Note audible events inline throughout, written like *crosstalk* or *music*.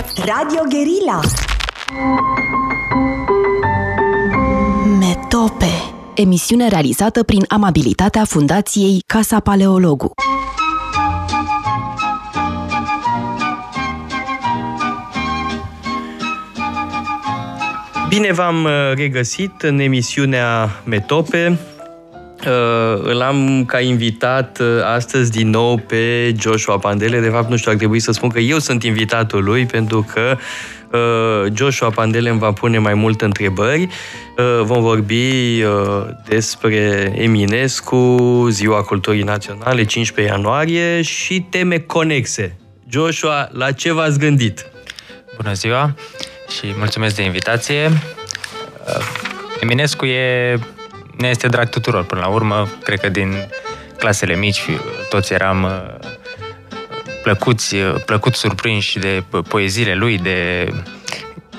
Radio Guerilla Metope Emisiune realizată prin amabilitatea Fundației Casa Paleologu. Bine v-am uh, regăsit în emisiunea Metope. Uh, îl am ca invitat uh, astăzi din nou pe Joshua Pandele. De fapt, nu știu, ar trebui să spun că eu sunt invitatul lui, pentru că Joshua Pandele îmi va pune mai multe întrebări. Vom vorbi despre Eminescu, Ziua Culturii Naționale, 15 ianuarie și teme conexe. Joshua, la ce v-ați gândit? Bună ziua! și mulțumesc de invitație. Uh, Eminescu e, ne este drag tuturor până la urmă. Cred că din clasele mici toți eram uh, plăcuți, uh, plăcut surprinși de poeziile lui, de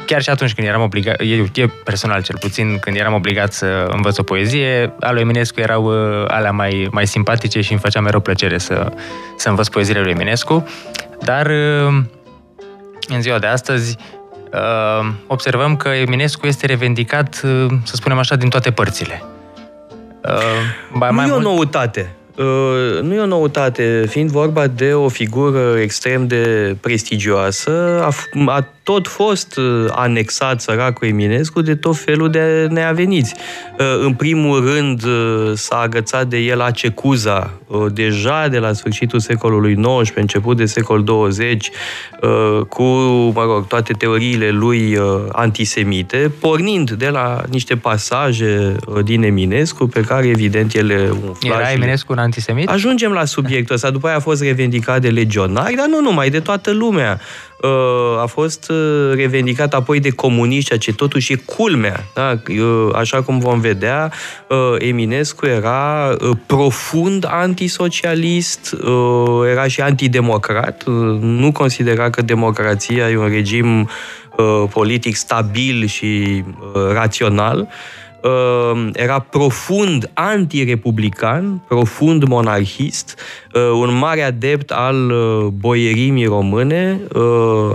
chiar și atunci când eram obligat, eu, eu personal cel puțin, când eram obligat să învăț o poezie, al lui Eminescu erau alea mai, mai simpatice și îmi făcea mereu plăcere să, să învăț poeziile lui Eminescu. Dar în ziua de astăzi Uh, observăm că Eminescu este revendicat, uh, să spunem așa, din toate părțile. Uh, nu mai e mult... o noutate. Nu e o noutate, fiind vorba de o figură extrem de prestigioasă, a, a tot fost uh, anexat săracul Eminescu de tot felul de neaveniți. Uh, în primul rând uh, s-a agățat de el Acecuza deja de la sfârșitul secolului XIX, început de secol 20, cu, mă rog, toate teoriile lui antisemite, pornind de la niște pasaje din Eminescu pe care evident ele umfla Era Eminescu un antisemit? Ajungem la subiectul ăsta, după aia a fost revendicat de legionari, dar nu numai, de toată lumea a fost uh, revendicat apoi de comuniști, ceea ce totuși e culmea. Da? Așa cum vom vedea, uh, Eminescu era uh, profund antisocialist, era și antidemocrat, nu considera că democrația e un regim politic stabil și rațional. Uh, era profund antirepublican, profund monarhist, uh, un mare adept al uh, boierimii române,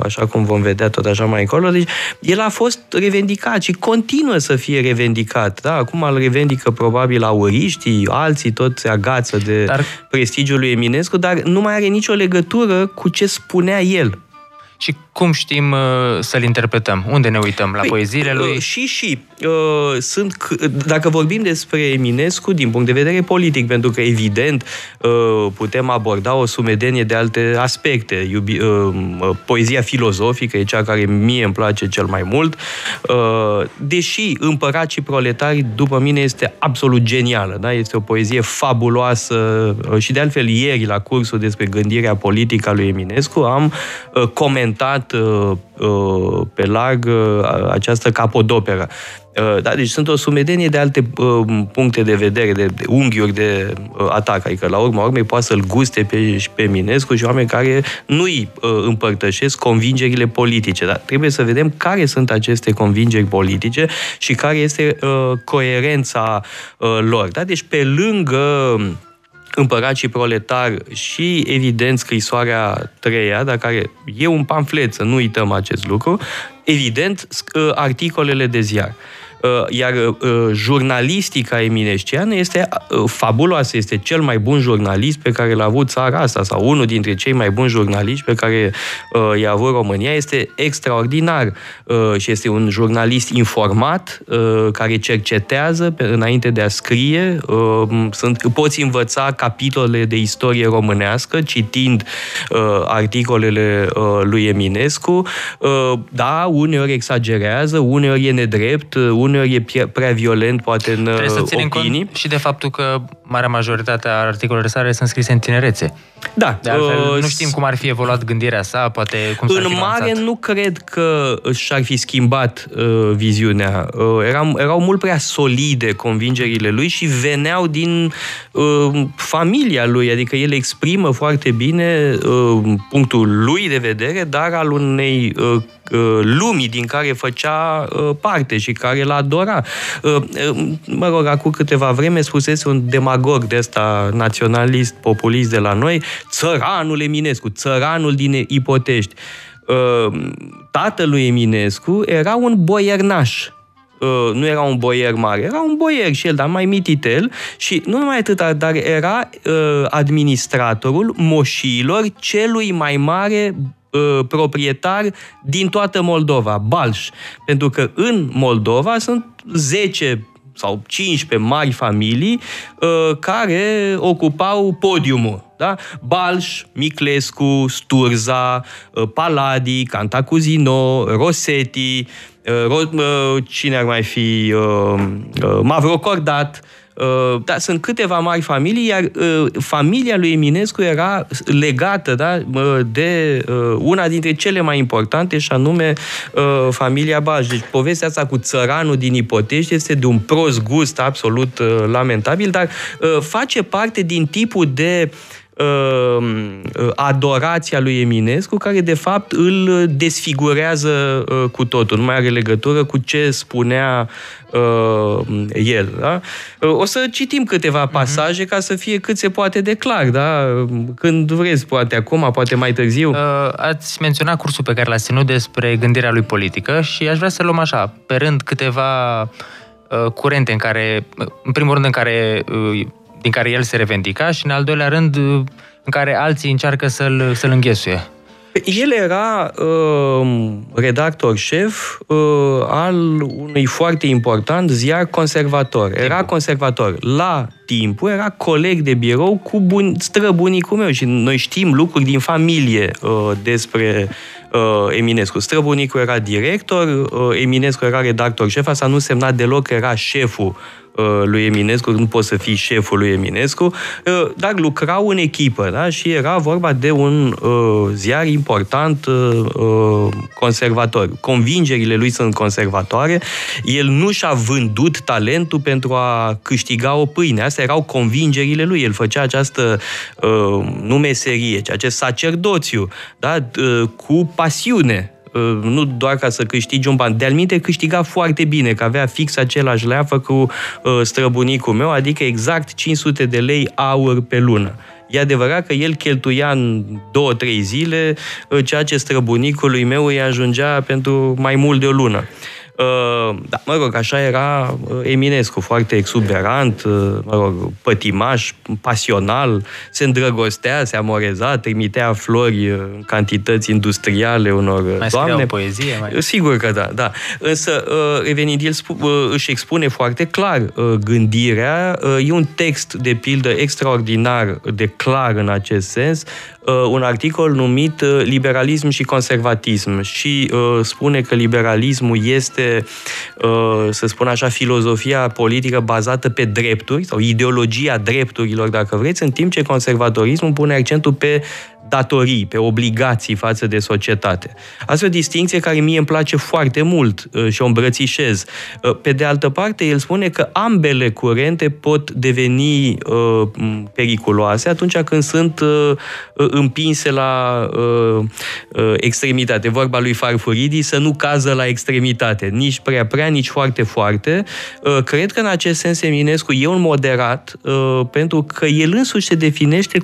așa cum vom vedea tot așa mai încolo. Deci, el a fost revendicat și continuă să fie revendicat. Da? Acum îl revendică probabil auriștii, alții tot se agață de dar... prestigiul lui Eminescu, dar nu mai are nicio legătură cu ce spunea el. Și cum știm uh, să-l interpretăm? Unde ne uităm? La păi, poeziile lui? Uh, și, și. Uh, sunt, dacă vorbim despre Eminescu din punct de vedere politic, pentru că, evident, uh, putem aborda o sumedenie de alte aspecte. Iubi, uh, poezia filozofică e cea care mie îmi place cel mai mult. Uh, deși Împărat și proletari, după mine, este absolut genială. Da? Este o poezie fabuloasă uh, și, de altfel, ieri, la cursul despre gândirea politică a lui Eminescu, am uh, comentat uh, uh, pe larg uh, această capodoperă. Uh, da, deci sunt o sumedenie de alte uh, puncte de vedere, de, de unghiuri de uh, atac. Adică, la urma urmei, poate să-l guste pe, și pe Minescu și oameni care nu-i uh, împărtășesc convingerile politice. Dar trebuie să vedem care sunt aceste convingeri politice și care este uh, coerența uh, lor. Da? Deci, pe lângă Împărat și proletar și, evident, scrisoarea treia, dar care e un pamflet, să nu uităm acest lucru, evident, ă, articolele de ziar. Uh, iar uh, jurnalistica eminesciană este uh, fabuloasă, este cel mai bun jurnalist pe care l-a avut țara asta, sau unul dintre cei mai buni jurnaliști pe care i-a avut România, este extraordinar și este un jurnalist informat, care cercetează înainte de a scrie, sunt, poți învăța capitole de istorie românească citind articolele lui Eminescu, da, uneori exagerează, uneori e nedrept, uneori uneori e prea violent, poate în Trebuie să ținem opinii. Cont și de faptul că marea majoritate a articolelor sale sunt scrise în tinerețe. Da. De altfel, uh, nu știm cum ar fi evoluat gândirea sa, poate cum s-ar În fi mare nu cred că și-ar fi schimbat uh, viziunea. Uh, erau, erau mult prea solide convingerile lui și veneau din uh, familia lui, adică el exprimă foarte bine uh, punctul lui de vedere, dar al unei uh, Uh, lumii din care făcea uh, parte și care l adora. Uh, mă rog, acum câteva vreme spusese un demagog de ăsta naționalist, populist de la noi, țăranul Eminescu, țăranul din Ipotești. tatălui Eminescu era un boiernaș Uh, nu era un boier mare, era un boier și el, dar mai mititel și nu numai atât, dar era uh, administratorul moșiilor celui mai mare uh, proprietar din toată Moldova, Balș. Pentru că în Moldova sunt 10 sau 15 mari familii uh, care ocupau podiumul. Da? Balș, Miclescu, Sturza, uh, Paladi, Cantacuzino, Rosetti, uh, cine ar mai fi, Mavrocordat, da, sunt câteva mari familii, iar familia lui Eminescu era legată da, de una dintre cele mai importante, și anume familia Balș. Deci povestea asta cu țăranul din Ipotești este de un prost gust absolut lamentabil, dar face parte din tipul de Uh, adorația lui Eminescu, care de fapt îl desfigurează uh, cu totul. Nu mai are legătură cu ce spunea uh, el. Da? O să citim câteva mhm. pasaje uh-huh. ca să fie cât se poate de clar. Da? Când vreți, poate acum, poate mai târziu. Uh, ați menționat cursul pe care l-ați ținut despre gândirea lui politică și aș vrea să luăm așa, pe rând, câteva uh, curente în care, în primul rând, în care uh, din care el se revendica și, în al doilea rând, în care alții încearcă să-l, să-l înghesuie. El era uh, redactor șef uh, al unui foarte important ziar conservator. Era Timpul. conservator. La timpul era coleg de birou cu bun, străbunicul meu și noi știm lucruri din familie uh, despre uh, Eminescu. Străbunicul era director, uh, Eminescu era redactor șef, asta nu semna deloc că era șeful Uh, lui Eminescu, nu poți să fii șeful lui Eminescu, uh, dar lucrau în echipă, da? Și era vorba de un uh, ziar important conservator. Convingerile lui sunt conservatoare. El nu și-a vândut talentul pentru a câștiga o pâine. Astea erau convingerile lui. El făcea această nu meserie, ci acest sacerdoțiu, da? cu pasiune Uh, nu doar ca să câștigi un ban. De-al câștiga foarte bine, că avea fix același leafă cu uh, străbunicul meu, adică exact 500 de lei aur pe lună. E adevărat că el cheltuia în două, trei zile uh, ceea ce străbunicului meu îi ajungea pentru mai mult de o lună. Uh, da, mă rog, așa era uh, Eminescu, foarte exuberant, uh, mă rog, pătimaș, pasional, se îndrăgostea, se amoreza, trimitea flori în cantități industriale unor mai doamne. o poezie? Mai... Sigur că da, da. Însă, revenind, el își expune foarte clar gândirea. E un text, de pildă, extraordinar de clar în acest sens, un articol numit Liberalism și conservatism și spune că liberalismul este Uh, să spun așa, filozofia politică bazată pe drepturi sau ideologia drepturilor, dacă vreți, în timp ce conservatorismul pune accentul pe datorii, pe obligații față de societate. Asta e o distinție care mie îmi place foarte mult uh, și o îmbrățișez. Uh, pe de altă parte, el spune că ambele curente pot deveni uh, periculoase atunci când sunt împinse la extremitate. Vorba lui Farfuridi să nu cază la extremitate, nici prea prea, nici foarte foarte. Cred că în acest sens Eminescu e un moderat pentru că el însuși se definește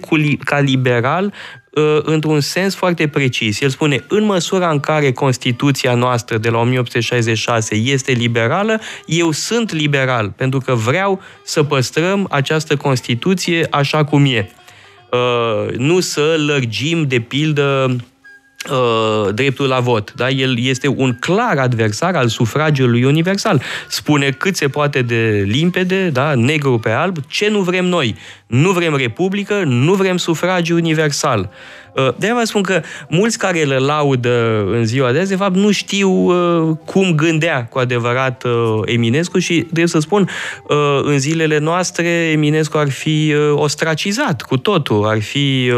ca liberal Uh, într-un sens foarte precis. El spune, în măsura în care Constituția noastră de la 1866 este liberală, eu sunt liberal, pentru că vreau să păstrăm această Constituție așa cum e. Uh, nu să lărgim, de pildă, Uh, dreptul la vot. Da? El este un clar adversar al sufragiului universal. Spune cât se poate de limpede, da? negru pe alb, ce nu vrem noi. Nu vrem republică, nu vrem sufragiu universal. Uh, de-aia vă spun că mulți care le laudă în ziua de azi, de fapt, nu știu uh, cum gândea cu adevărat Eminescu și, trebuie să spun, în zilele noastre Eminescu ar fi ostracizat cu totul, ar fi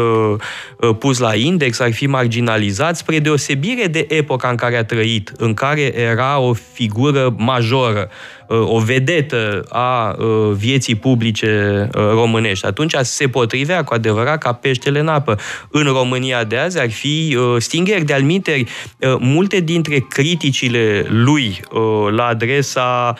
pus la index, ar fi marginalizat utilizat spre deosebire de epoca în care a trăit, în care era o figură majoră, uh, o vedetă a uh, vieții publice uh, românești. Atunci se potrivea cu adevărat ca peștele în apă. În România de azi ar fi stingeri de alminteri. Multe dintre criticile lui la adresa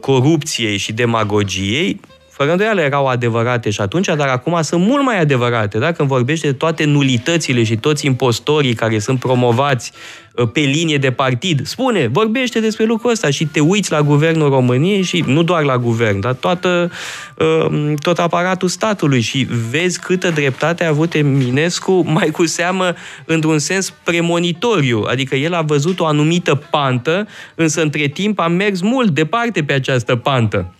corupției și demagogiei fără îndoială erau adevărate și atunci, dar acum sunt mult mai adevărate. Da? Când vorbește de toate nulitățile și toți impostorii care sunt promovați uh, pe linie de partid, spune, vorbește despre lucrul ăsta și te uiți la guvernul României și nu doar la guvern, dar toată, uh, tot aparatul statului și vezi câtă dreptate a avut Eminescu, mai cu seamă într-un sens premonitoriu, adică el a văzut o anumită pantă, însă între timp a mers mult departe pe această pantă.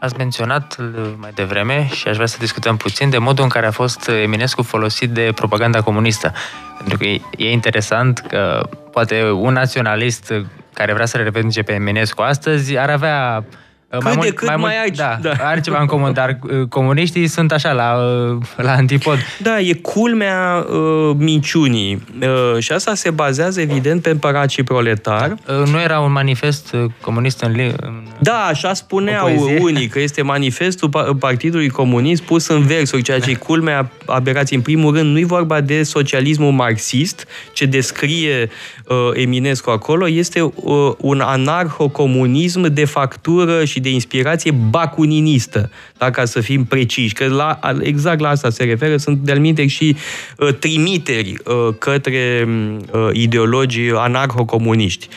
Ați menționat mai devreme și aș vrea să discutăm puțin de modul în care a fost Eminescu folosit de propaganda comunistă. Pentru că e interesant că poate un naționalist care vrea să le revendice pe Eminescu astăzi ar avea cât mai de cât mai, mai ai. Da, da, *laughs* are ceva în comun, dar uh, comuniștii sunt așa, la, uh, la antipod. Da, e culmea uh, minciunii. Uh, și asta se bazează, evident, pe împărat și proletar. Uh, nu era un manifest uh, comunist în, în Da, așa spuneau unii, că este manifestul Partidului Comunist pus în versuri, ceea ce e culmea aberației. În primul rând, nu e vorba de socialismul marxist, ce descrie uh, Eminescu acolo, este uh, un anarho-comunism de factură și și de inspirație bacuninисtă, da? ca să fim preciși, că la, exact la asta se referă, sunt de-al și uh, trimiteri uh, către uh, ideologii anarho-comuniști.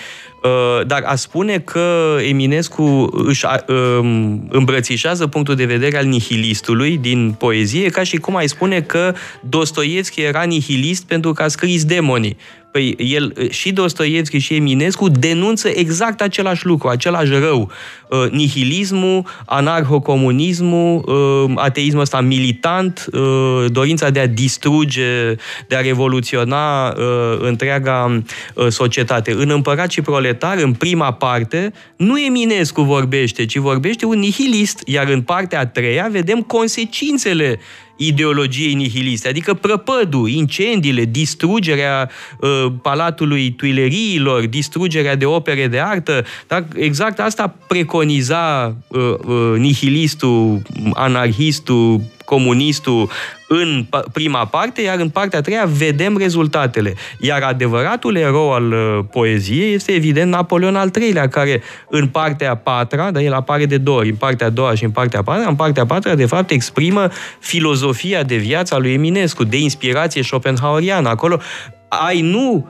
Uh, dar a spune că Eminescu își um, îmbrățișează punctul de vedere al nihilistului din poezie, ca și cum ai spune că Dostoevski era nihilist pentru că a scris demonii. Păi el, și Dostoevski și Eminescu denunță exact același lucru, același rău. Uh, nihilismul, anarhocomunismul, uh, ateismul ăsta militant, uh, dorința de a distruge, de a revoluționa întreaga societate. În Împărat și Proletar, în prima parte, nu Eminescu vorbește, ci vorbește un nihilist, iar în partea a treia vedem consecințele ideologiei nihiliste, adică prăpădul, incendiile, distrugerea uh, Palatului Tuileriilor, distrugerea de opere de artă, dar exact asta preconiza uh, uh, nihilistul, anarhistul, comunistul în prima parte, iar în partea a treia vedem rezultatele. Iar adevăratul erou al uh, poeziei este evident Napoleon al III-lea, care în partea a patra, dar el apare de două ori, în partea a doua și în partea a patra, în partea a patra, de fapt, exprimă filozofia de viață a lui Eminescu, de inspirație schopenhaueriană. Acolo ai nu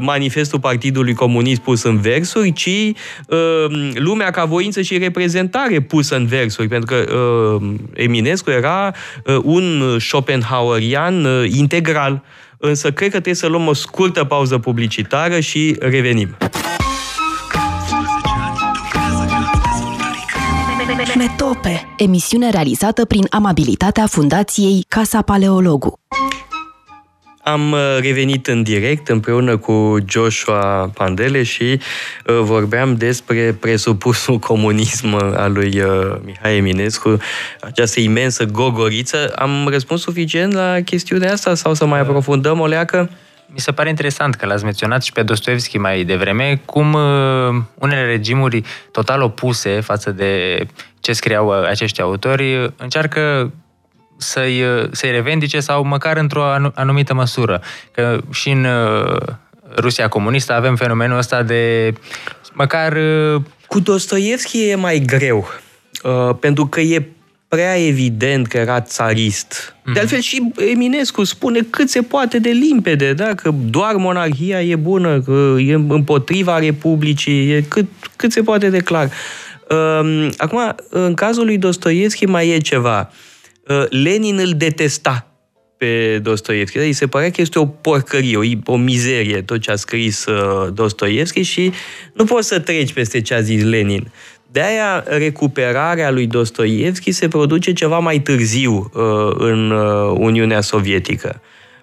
manifestul Partidului Comunist pus în versuri, ci uh, lumea ca voință și reprezentare pusă în versuri, pentru că uh, Eminescu era uh, un Schopenhauerian uh, integral. Însă cred că trebuie să luăm o scurtă pauză publicitară și revenim. Metope, emisiune realizată prin amabilitatea Fundației Casa Paleologu. Am uh, revenit în direct împreună cu Joshua Pandele și uh, vorbeam despre presupusul *laughs* comunism al lui uh, Mihai Eminescu, această imensă gogoriță. Am răspuns suficient la chestiunea asta sau să mai aprofundăm o leacă? Mi se pare interesant că l-ați menționat și pe Dostoevski mai devreme, cum unele regimuri total opuse față de ce scriau acești autori încearcă să-i, să-i revendice sau măcar într-o anumită măsură. Că și în uh, Rusia comunistă avem fenomenul ăsta de măcar... Uh, Cu Dostoevski e mai greu, uh, pentru că e prea evident că era țarist. Mm-hmm. De altfel și Eminescu spune cât se poate de limpede, da? că doar monarhia e bună, că e împotriva Republicii, e cât, cât se poate de clar. Uh, acum, în cazul lui Dostoevski mai e ceva. Uh, Uh, Lenin îl detesta pe Dostoevski. Îi se părea că este o porcărie, o, o mizerie tot ce a scris uh, Dostoevski și nu poți să treci peste ce a zis Lenin. De aia recuperarea lui Dostoevski se produce ceva mai târziu uh, în uh, Uniunea Sovietică.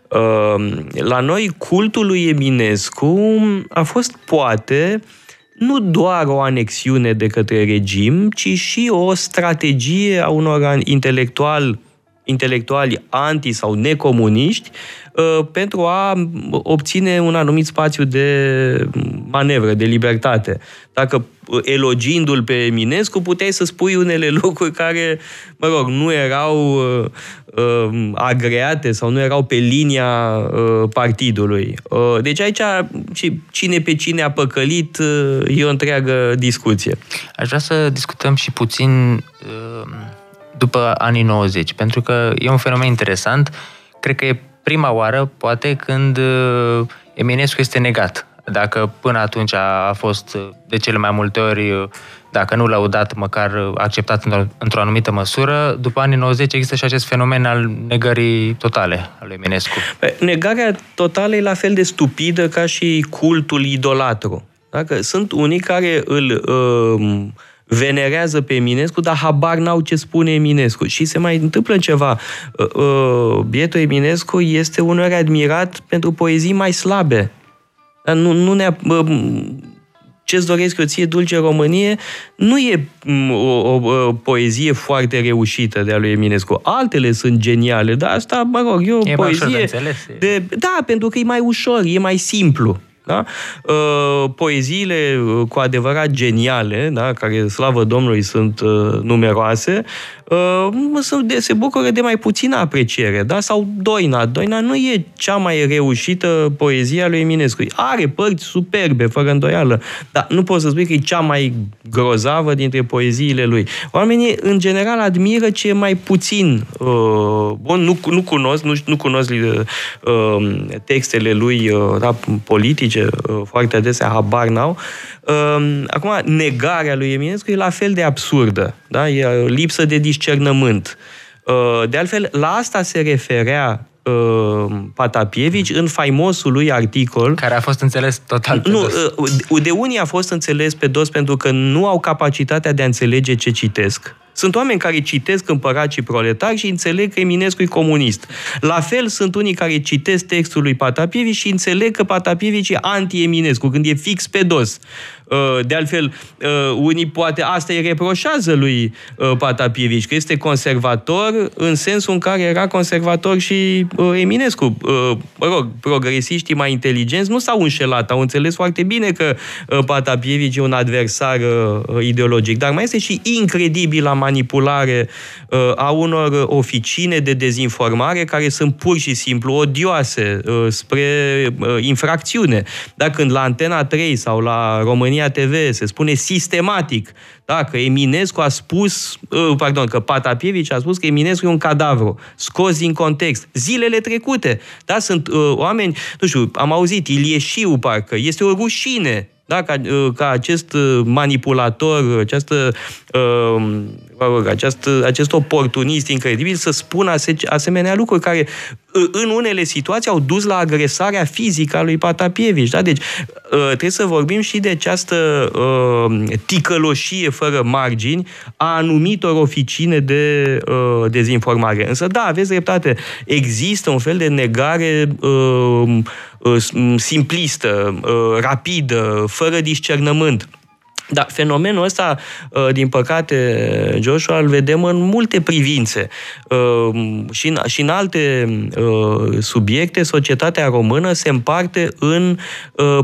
Uh, la noi, cultul lui Eminescu a fost poate uh, nu doar o anexiune de către regim, ci și o strategie a unor intelectuali intelectuali anti sau necomuniști uh, pentru a obține un anumit spațiu de manevră, de libertate. Dacă uh, elogiindu-l pe Eminescu, puteai să spui unele *laughs* lucruri care, mă rog, nu erau uh, uh, agreate sau nu erau pe linia uh, partidului. Uh, deci aici, cine pe cine a păcălit, uh, e o întreagă discuție. Aș vrea să discutăm și puțin uh, după anii 90, pentru că e un fenomen interesant. Cred că e prima oară, poate, când uh, Eminescu este negat. Dacă până atunci a fost de cele mai multe ori, dacă nu laudat, măcar acceptat într-o, într-o anumită măsură, după anii 90 există și acest fenomen al negării totale al lui Eminescu. Negarea totală e la fel de stupidă ca și cultul idolatru. Dacă sunt unii care îl uh, venerează pe Eminescu, dar habar n-au ce spune Eminescu. Și se mai întâmplă ceva. Uh, uh, bietul Eminescu este uneori admirat pentru poezii mai slabe. Dar nu, nu ne ce-ți doresc eu ție, Dulce Românie, nu e o, o, o poezie foarte reușită de a lui Eminescu. Altele sunt geniale, dar asta, mă rog, e o e poezie... De, de Da, pentru că e mai ușor, e mai simplu. Da? Uh, poeziile uh, cu adevărat geniale, da? care, slavă Domnului, sunt uh, numeroase, uh, de, se bucură de mai puțină apreciere. Da? Sau Doina. Doina nu e cea mai reușită poezie a lui Eminescu. Are părți superbe, fără îndoială, dar nu pot să spui că e cea mai grozavă dintre poeziile lui. Oamenii, în general, admiră ce e mai puțin uh, bun, nu, nu cunosc, nu, nu cunosc uh, textele lui uh, da, politice, uh, foarte adesea habar n-au. Uh, acum, negarea lui Eminescu e la fel de absurdă. Da? E lipsă de discernământ. Uh, de altfel, la asta se referea uh, Patapievici în faimosul lui articol. Care a fost înțeles total pe nu, dos. Uh, de unii a fost înțeles pe dos pentru că nu au capacitatea de a înțelege ce citesc. Sunt oameni care citesc împărați și proletari și înțeleg că Eminescu e comunist. La fel sunt unii care citesc textul lui Patapievici și înțeleg că Patapievici e anti-Eminescu, când e fix pe dos. Uh, de altfel, uh, unii poate asta îi reproșează lui uh, Patapievici, că este conservator în sensul în care era conservator și Eminescu. Mă rog, progresiștii mai inteligenți nu s-au înșelat, au înțeles foarte bine că Patapievici e un adversar ideologic, dar mai este și incredibilă manipulare a unor oficine de dezinformare care sunt pur și simplu odioase spre infracțiune. Da, când la Antena 3 sau la România România TV se spune sistematic da, că Eminescu a spus, uh, pardon, că Patapievici a spus că Eminescu e un cadavru, scos din context. Zilele trecute, da, sunt uh, oameni, nu știu, am auzit, Ilieșiu parcă, este o rușine da? ca, uh, ca acest uh, manipulator, această, uh, rog, acest, acest oportunist incredibil să spună ase, asemenea lucruri care în unele situații au dus la agresarea fizică a lui Patapievici. Da? Deci trebuie să vorbim și de această uh, ticăloșie fără margini a anumitor oficine de uh, dezinformare. Însă, da, aveți dreptate, există un fel de negare uh, simplistă, rapidă, fără discernământ. Da, fenomenul ăsta, uh, din păcate, Joshua, îl vedem în multe privințe. Uh, și în, și în alte uh, subiecte, societatea română se împarte în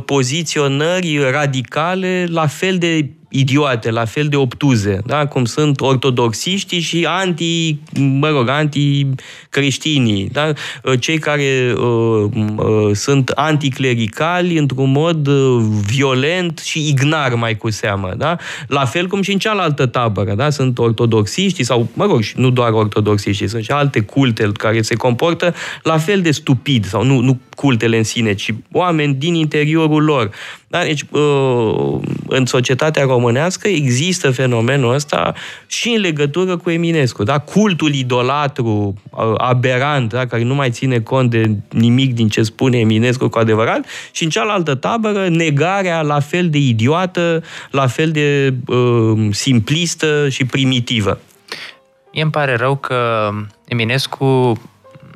poziționări radicale la fel de idiote, la fel de obtuze, da? cum sunt ortodoxiștii și anti, mă rog, anti-creștinii, da? cei care uh, uh, sunt anticlericali într-un mod uh, violent și ignar mai cu seamă. Da? La fel cum și în cealaltă tabără, da? sunt ortodoxiștii sau, mă rog, nu doar ortodoxiștii, sunt și alte culte care se comportă la fel de stupid, sau nu, nu cultele în sine, ci oameni din interiorul lor. Da? Deci, uh, în societatea românească există fenomenul ăsta și în legătură cu Eminescu. Da? Cultul idolatru, uh, aberant, da? care nu mai ține cont de nimic din ce spune Eminescu cu adevărat, și în cealaltă tabără, negarea la fel de idiotă, la fel de uh, simplistă și primitivă. Mie îmi pare rău că Eminescu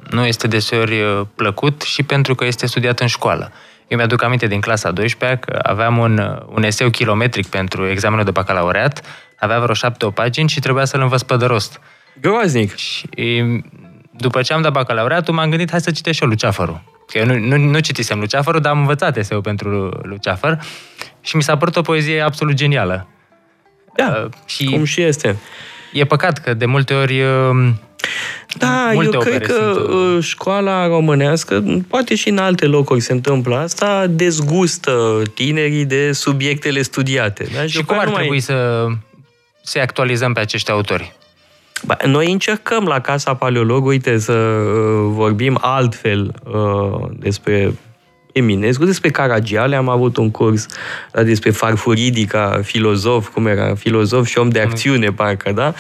nu este deseori uh, plăcut și pentru că este studiat în școală. Eu mi-aduc aminte din clasa 12 că aveam un, uh, un eseu kilometric pentru examenul de bacalaureat, avea vreo șapte o pagini și trebuia să-l învăț pe de rost. Groaznic! Și după ce am dat bacalaureatul, m-am gândit, hai să citesc și eu Luceafărul. Că eu nu, nu, nu citisem Luceafărul, dar am învățat eseu pentru Luceafăr și mi s-a părut o poezie absolut genială. Da, uh, și cum și este. E păcat că de multe ori uh, da, Multe eu cred că sunt... Uh, școala românească, poate și în alte locuri se întâmplă asta, dezgustă tinerii de subiectele studiate. Da? Și, și cum ar trebui mai... să se actualizăm pe acești autori? Ba, noi încercăm la Casa Paleolog, uite, să uh, vorbim altfel uh, despre Eminescu, despre Caragiale am avut un curs, da, despre Farfuridi ca filozof, cum era, filozof și om de acțiune, parcă, da?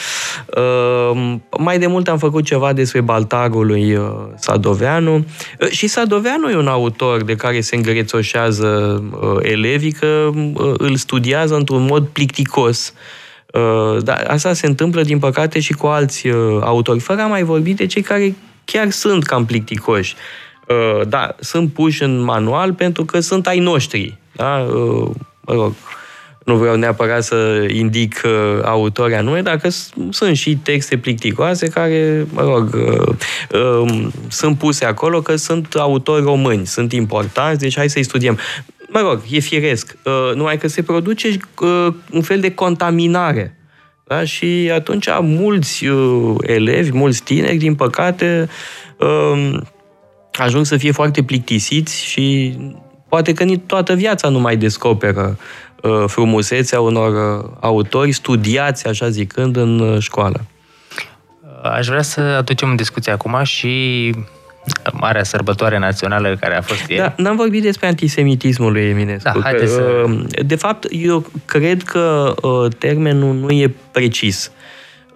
Uh, mai de mult am făcut ceva despre Baltarul lui uh, Sadoveanu uh, și Sadoveanu e un autor de care se îngrețoșează uh, elevii că uh, îl studiază într-un mod plicticos. Uh, dar asta se întâmplă, din păcate, și cu alți uh, autori, fără a mai vorbi de cei care chiar sunt cam plicticoși. Uh, da, sunt puși în manual pentru că sunt ai noștri. Da? Uh, mă rog, nu vreau neapărat să indic uh, autorii anume, dacă sunt și texte plicticoase care, mă rog, uh, uh, sunt puse acolo că sunt autori români, sunt importanți, deci hai să-i studiem. Mă rog, e firesc, uh, numai că se produce uh, un fel de contaminare. Da? Și atunci mulți uh, elevi, mulți tineri, din păcate, uh, ajung să fie foarte plictisiți și poate că toată viața nu mai descoperă uh, frumusețea unor uh, autori studiați, așa zicând, în uh, școală. Aș vrea să aducem în discuție acum și marea sărbătoare națională care a fost ieri. Da, n-am vorbit despre antisemitismul lui Eminescu. Da, că, să... De fapt, eu cred că termenul nu e precis.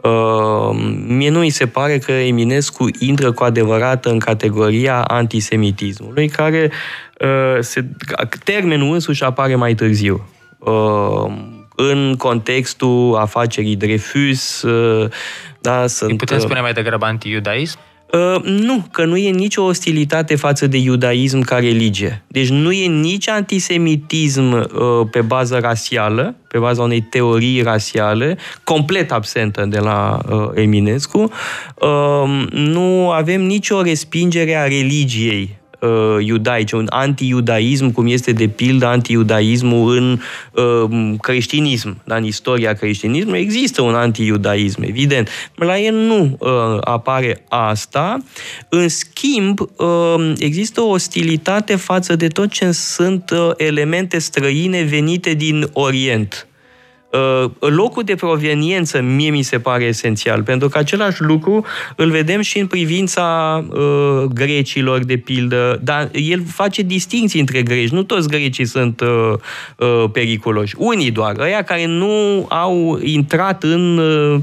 Uh, mie nu mi se pare că Eminescu intră cu adevărat în categoria antisemitismului, care uh, se, termenul însuși apare mai târziu. Uh, în contextul afacerii Dreyfus, uh, da, sunt... Putem uh, spune mai degrabă anti-iudaism? Uh, nu, că nu e nicio ostilitate față de iudaism ca religie. Deci nu e nici antisemitism uh, pe bază rasială, pe baza unei teorii rasiale, complet absentă de la uh, Eminescu. Uh, nu avem nicio respingere a religiei uh, iudaice, un anti-iudaism, cum este de pildă anti-iudaismul în uh, creștinism, da, în istoria creștinismului, există un anti-iudaism, evident. La el nu uh, apare asta. În schimb, uh, există o ostilitate față de tot ce sunt uh, elemente străine venite din Orient. Uh, locul de proveniență mie mi se pare esențial, pentru că același lucru îl vedem și în privința uh, grecilor, de pildă, dar el face distinții între greci. Nu toți grecii sunt uh, uh, periculoși. Unii doar, ăia care nu au intrat în... Uh, uh,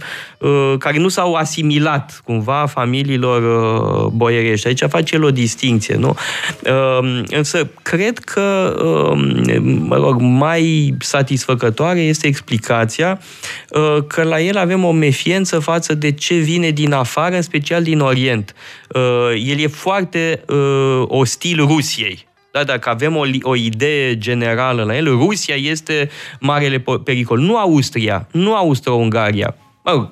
care nu s-au asimilat cumva familiilor uh, boierești. Aici face el o distinție, nu? Uh, însă, cred că, uh, mă rog, mai satisfăcătoare este explicația explicația uh, că la el avem o mefiență față de ce vine din afară, în special din Orient. Uh, el e foarte uh, ostil Rusiei. Da, dacă avem o, o idee generală la el, Rusia este marele pericol. Nu Austria, nu Austro-Ungaria. Mă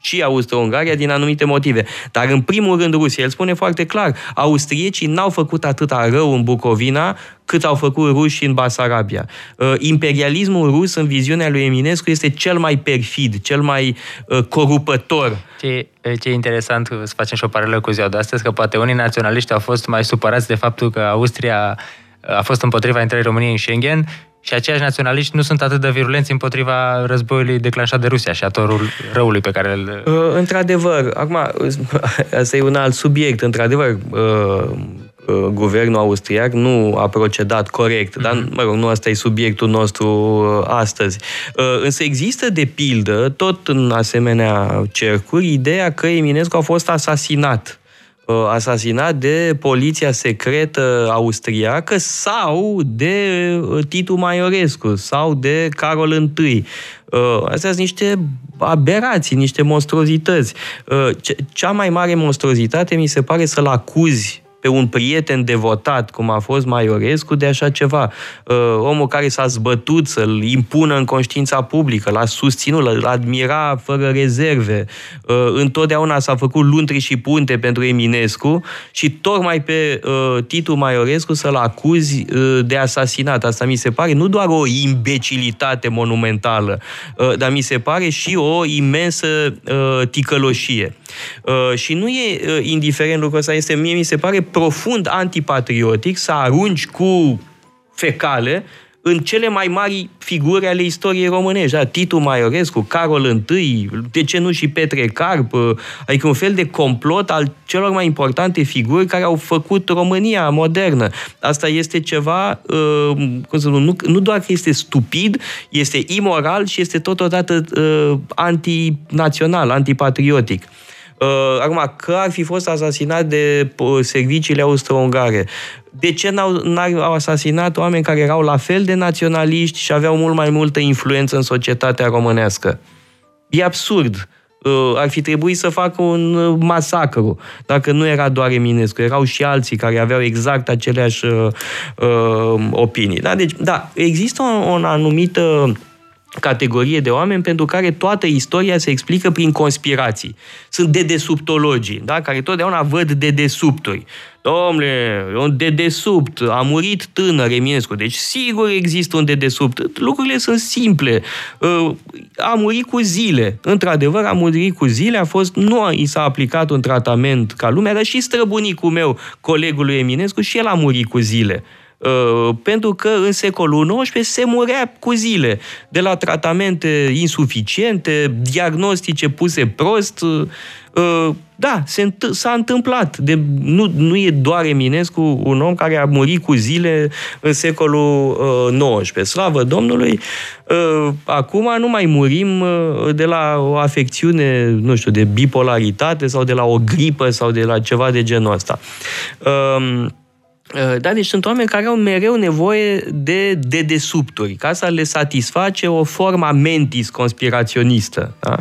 și Austro-Ungaria din anumite motive. Dar în primul rând Rusia, el spune foarte clar, austriecii n-au făcut atâta rău în Bucovina cât au făcut rușii în Basarabia. Uh, imperialismul rus, în viziunea lui Eminescu, este cel mai perfid, cel mai uh, corupător. Ce, ce e interesant, să facem și o paralelă cu ziua de astăzi, că poate unii naționaliști au fost mai supărați de faptul că Austria a fost împotriva intrării României în Schengen și aceiași naționaliști nu sunt atât de virulenți împotriva războiului declanșat de Rusia și a torul răului pe care îl... Uh, într-adevăr, acum, *laughs* asta e un alt subiect, într-adevăr, uh, uh, guvernul austriac nu a procedat corect, mm-hmm. dar, mă rog, nu asta e subiectul nostru astăzi. Însă există, de pildă, tot în asemenea cercuri, ideea că Eminescu a fost asasinat Uh, asasinat de poliția secretă austriacă sau de uh, Titu Maiorescu sau de Carol I. Uh, astea sunt niște aberații, niște monstruozități. Cea mai mare monstruozitate mi se pare să-l acuzi pe un prieten devotat, cum a fost Maiorescu, de așa ceva. Uh, omul care s-a zbătut să-l impună în conștiința publică, l-a susținut, l-a admira fără rezerve. Uh, întotdeauna s-a făcut luntri și punte pentru Eminescu și tocmai pe uh, Titu Maiorescu să-l acuzi de asasinat. Asta mi se pare nu doar o imbecilitate monumentală, dar mi se pare și o imensă ticăloșie. Și nu e indiferent lucrul ăsta, este, mie mi se pare profund antipatriotic să arunci cu fecale în cele mai mari figuri ale istoriei românești. Da? Titu Maiorescu, Carol I, de ce nu și Petre Carp, adică un fel de complot al celor mai importante figuri care au făcut România modernă. Asta este ceva, uh, cum să spun, nu, nu doar că este stupid, este imoral și este totodată uh, antinațional, antipatriotic. Uh, acum, că ar fi fost asasinat de uh, serviciile austro-ungare, de ce n-au, n-au asasinat oameni care erau la fel de naționaliști și aveau mult mai multă influență în societatea românească? E absurd. Uh, ar fi trebuit să facă un uh, masacru, dacă nu era doar Eminescu, erau și alții care aveau exact aceleași uh, uh, opinii. Da? Deci, da, există o, o anumită categorie de oameni pentru care toată istoria se explică prin conspirații. Sunt dedesubtologii, da? care totdeauna văd dedesubturi. Domnule, un dedesubt, a murit tânăr Eminescu, deci sigur există un dedesubt. Lucrurile sunt simple. Uh, a murit cu zile. Într-adevăr, a murit cu zile, a fost, nu i s-a aplicat un tratament ca lumea, dar și străbunicul meu, colegul lui Eminescu, și el a murit cu zile. Uh, pentru că în secolul XIX se murea cu zile de la tratamente insuficiente, diagnostice puse prost. Uh, da, se, s-a întâmplat. De, nu, nu e doar Eminescu un om care a murit cu zile în secolul XIX. Slavă Domnului! Uh, acum nu mai murim de la o afecțiune, nu știu, de bipolaritate sau de la o gripă sau de la ceva de genul ăsta. Uh, da, deci sunt oameni care au mereu nevoie de dedesubturi, ca să le satisface o formă mentis conspiraționistă. Da?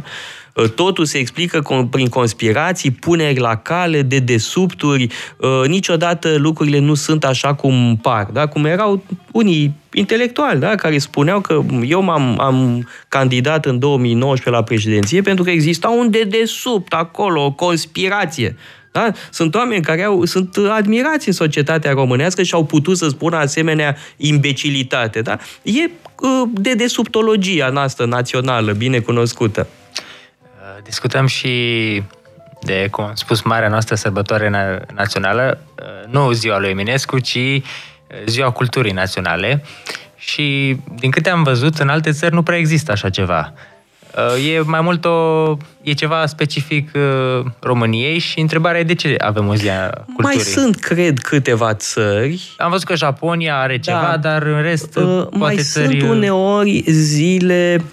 Uh, totul se explică prin conspirații, puneri la cale, de desubturi. Uh, niciodată lucrurile nu sunt așa cum par. Da? Cum erau unii intelectuali, da? care spuneau că eu m-am am candidat în 2019 la președinție pentru că exista un dedesubt acolo, o conspirație. Da? Sunt oameni care au, sunt admirați în societatea românească și au putut să spună asemenea imbecilitate. Da? E uh, de desubtologia noastră națională, bine cunoscută. Uh, discutăm și de, cum am spus, marea noastră sărbătoare națională, uh, nu ziua lui Eminescu, ci ziua culturii naționale. Și din câte am văzut, în alte țări nu prea există așa ceva. Uh, e mai mult o... e ceva specific uh, României și întrebarea e de ce avem o zi a culturii. Mai sunt, cred, câteva țări. Am văzut că Japonia are ceva, da. dar în rest, uh, poate Mai țări... sunt uneori zile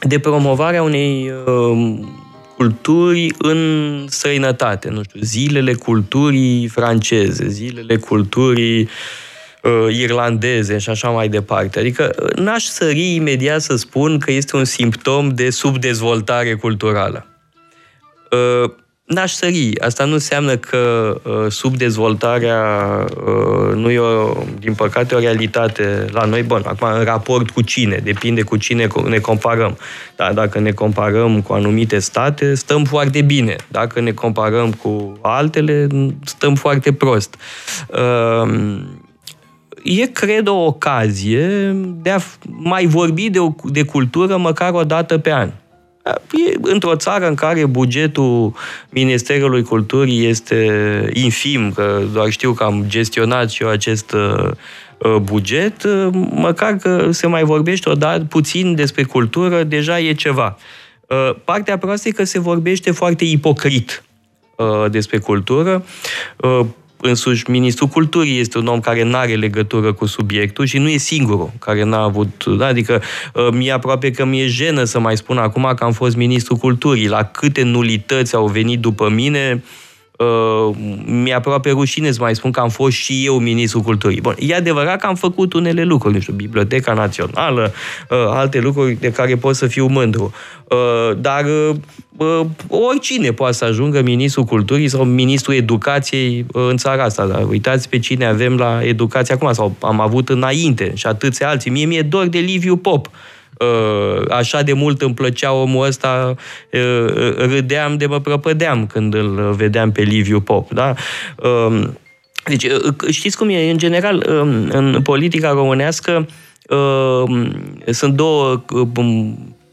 de promovare a unei uh, culturi în străinătate, nu știu, zilele culturii franceze, zilele culturii uh, uh, irlandeze și așa mai departe. Adică uh, n-aș sări imediat să spun că este un simptom de subdezvoltare culturală. Uh, n-aș sări. Asta nu înseamnă că uh, subdezvoltarea uh, nu e, o, din păcate, o realitate la noi. Bun, acum, în raport cu cine? Depinde cu cine ne comparăm. Dar dacă ne comparăm cu anumite state, stăm foarte bine. Dacă ne comparăm cu altele, stăm foarte prost. Uh, e, cred, o ocazie de a mai vorbi de, de cultură măcar o dată pe an. E într-o țară în care bugetul Ministerului Culturii este infim, că doar știu că am gestionat și eu acest uh, uh, buget, uh, măcar că se mai vorbește odată puțin despre cultură, deja e ceva. Partea proastă e că se vorbește foarte ipocrit despre cultură însuși ministrul culturii este un om care nu are legătură cu subiectul și nu e singurul care n-a avut, da? adică uh, mi-e aproape că mi-e jenă să mai spun acum că am fost ministrul culturii, la câte nulități au venit după mine, Uh, mi-e aproape rușine să mai spun că am fost și eu ministrul culturii. Bun, e adevărat că am făcut unele lucruri, nu știu, Biblioteca Națională, uh, alte lucruri de care pot să fiu mândru. Uh, dar uh, oricine poate să ajungă ministrul culturii sau ministrul educației uh, în țara asta. Dar uitați pe cine avem la educație acum sau am avut înainte și atâția alții. Mie mi-e dor de Liviu Pop. Uh, Uh, așa de mult îmi plăcea omul ăsta, uh, râdeam de mă prăpădeam când îl vedeam pe Liviu Pop, da? Um, deci, uh, știți cum e? În general, um, în politica românească um, sunt două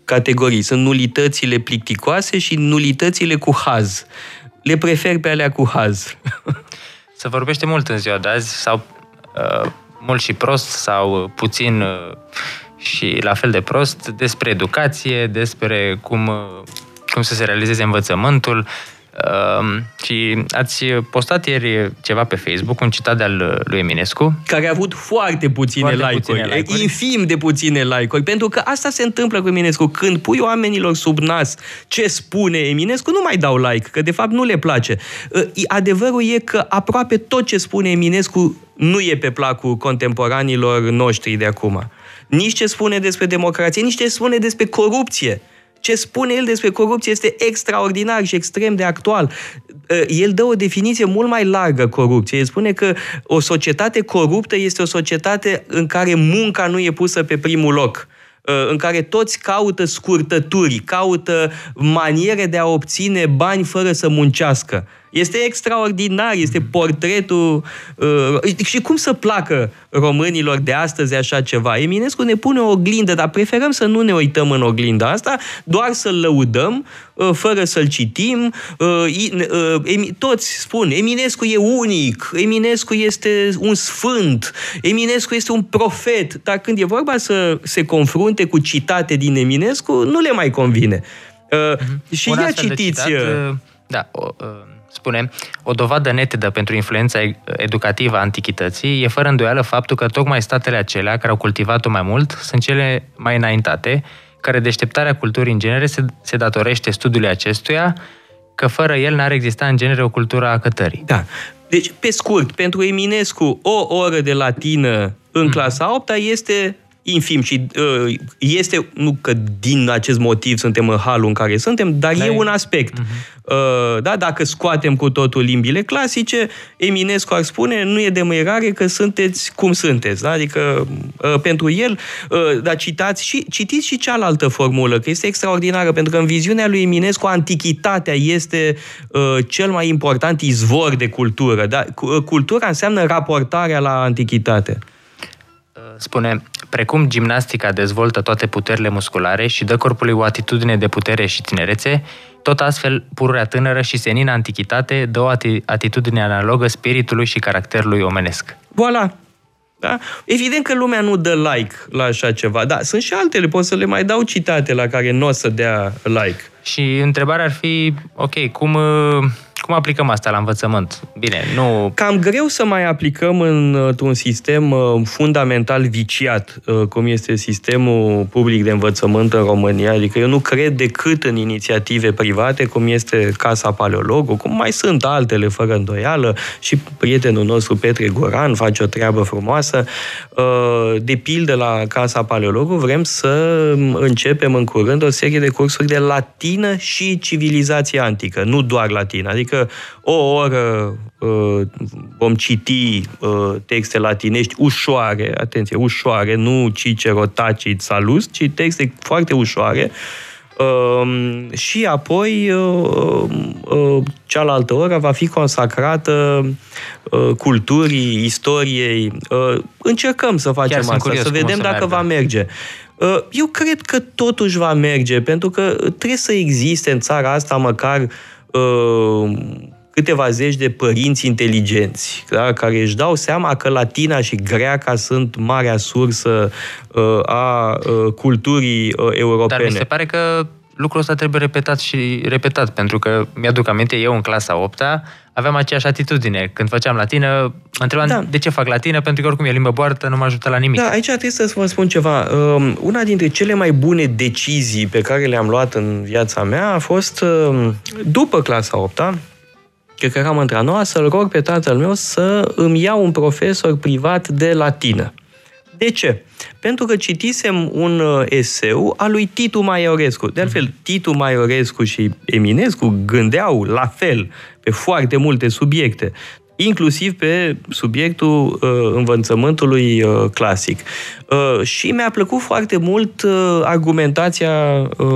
categorii. Sunt nulitățile plicticoase și nulitățile cu haz. Le prefer pe alea cu haz. Se vorbește mult în ziua de azi sau mult și prost sau puțin și la fel de prost despre educație, despre cum, cum să se realizeze învățământul, Uh, și ați postat ieri ceva pe Facebook, un citat de-al lui Eminescu. Care a avut foarte puține foarte like-uri, puține like-uri. infim de puține like-uri, pentru că asta se întâmplă cu Eminescu. Când pui oamenilor sub nas ce spune Eminescu, nu mai dau like, că de fapt nu le place. Uh, adevărul e că aproape tot ce spune Eminescu nu e pe placul contemporanilor noștri de acum. Nici ce spune despre democrație, nici ce spune despre corupție. Ce spune el despre corupție este extraordinar și extrem de actual. Ă, el dă o definiție mult mai largă corupție. El spune că o societate coruptă este o societate în care munca nu e pusă pe primul loc ă, în care toți caută scurtături, caută maniere de a obține bani fără să muncească. Este extraordinar, este portretul... Uh, și cum să placă românilor de astăzi așa ceva? Eminescu ne pune o oglindă, dar preferăm să nu ne uităm în oglinda asta, doar să-l lăudăm, uh, fără să-l citim. Uh, uh, toți spun, Eminescu e unic, Eminescu este un sfânt, Eminescu este un profet, dar când e vorba să se confrunte cu citate din Eminescu, nu le mai convine. Uh, mm-hmm. Și ia citiți... Citat, uh, da, o, uh spune, o dovadă netedă pentru influența educativă a antichității e fără îndoială faptul că tocmai statele acelea care au cultivat-o mai mult sunt cele mai înaintate, care deșteptarea culturii în genere se, se datorește studiului acestuia, că fără el n-ar exista în genere o cultură a cătării. Da. Deci, pe scurt, pentru Eminescu, o oră de latină în mm. clasa 8 este infim și uh, este, nu că din acest motiv suntem în halul în care suntem, dar da, e un aspect. Uh-huh. Uh, da, dacă scoatem cu totul limbile clasice, Eminescu ar spune, nu e de măirare că sunteți cum sunteți. Da? Adică, uh, pentru el, uh, dar citați și, citiți și cealaltă formulă, că este extraordinară, pentru că în viziunea lui Eminescu, antichitatea este uh, cel mai important izvor de cultură. Da? Uh, cultura înseamnă raportarea la antichitate. Spune, precum gimnastica dezvoltă toate puterile musculare și dă corpului o atitudine de putere și tinerețe, tot astfel pururea tânără și senina antichitate dă o atitudine analogă spiritului și caracterului omenesc. Voilà, da? Evident că lumea nu dă like la așa ceva, dar sunt și altele, pot să le mai dau citate la care nu o să dea like. Și întrebarea ar fi, ok, cum cum aplicăm asta la învățământ? Bine, nu... Cam greu să mai aplicăm într-un sistem uh, fundamental viciat, uh, cum este sistemul public de învățământ în România. Adică eu nu cred decât în inițiative private, cum este Casa Paleologu, cum mai sunt altele, fără îndoială, și prietenul nostru Petre Goran face o treabă frumoasă. Uh, de pildă, la Casa Paleologu vrem să începem în curând o serie de cursuri de latină și civilizație antică, nu doar latină. Adică o oră uh, vom citi uh, texte latinești ușoare, atenție, ușoare, nu Cicero, Tacit, Salus, ci texte foarte ușoare, Uh, și apoi uh, uh, cealaltă oră va fi consacrată uh, culturii, istoriei. Uh, încercăm să facem asta, să vedem să dacă meargă. va merge. Uh, eu cred că totuși va merge, pentru că trebuie să existe în țara asta măcar Uh, câteva zeci de părinți inteligenți, da, care își dau seama că latina și greaca sunt marea sursă uh, a uh, culturii uh, europene. Dar mi se pare că lucrul ăsta trebuie repetat și repetat, pentru că mi-aduc aminte, eu în clasa 8 aveam aceeași atitudine. Când făceam latină, mă întrebam da. de ce fac latină, pentru că oricum e limbă boartă, nu mă ajută la nimic. Da, aici trebuie să vă spun ceva. Um, una dintre cele mai bune decizii pe care le-am luat în viața mea a fost um, după clasa 8 cred că eram între noua, să-l rog pe tatăl meu să îmi iau un profesor privat de latină. De ce? Pentru că citisem un uh, eseu al lui Titu Maiorescu. De altfel, Titu Maiorescu și Eminescu gândeau la fel pe foarte multe subiecte inclusiv pe subiectul uh, învățământului uh, clasic. Uh, și mi-a plăcut foarte mult uh, argumentația uh,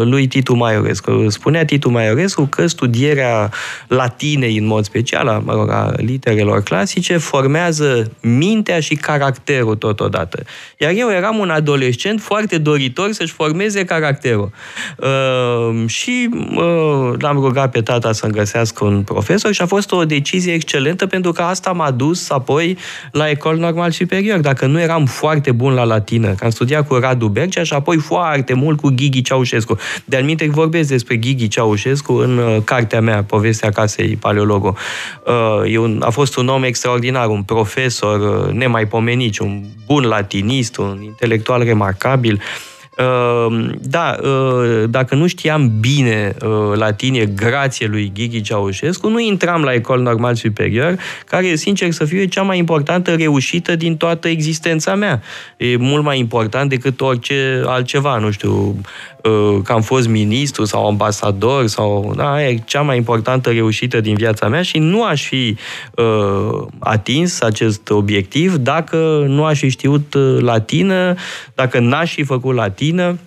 lui Titu Maiorescu. Spunea Titu Maiorescu că studierea latinei, în mod special, a, mă rog, a literelor clasice, formează mintea și caracterul totodată. Iar eu eram un adolescent foarte doritor să-și formeze caracterul. Uh, și uh, l-am rugat pe tata să-mi găsească un profesor și a fost o decizie excelentă excelentă pentru că asta m-a dus apoi la Ecol Normal Superior. Dacă nu eram foarte bun la latină, că am studiat cu Radu Bercea și apoi foarte mult cu Ghighi Ceaușescu. De anumite vorbesc despre Ghighi Ceaușescu în uh, cartea mea, Povestea casei Paleologo. Uh, e un, a fost un om extraordinar, un profesor uh, nemaipomenit, un bun latinist, un intelectual remarcabil. Ehm, da, ă, dacă nu știam bine ă, latine grație lui Ghighi Ceaușescu, nu intram la Ecol Normal Superior, care, sincer să fiu, e cea mai importantă reușită din toată existența mea. E mult mai important decât orice altceva, nu știu, ă, că am fost ministru sau ambasador sau, da, e cea mai importantă reușită din viața mea și nu aș fi uh, atins acest obiectiv dacă nu aș fi știut latină, dacă n-aș fi făcut latină vină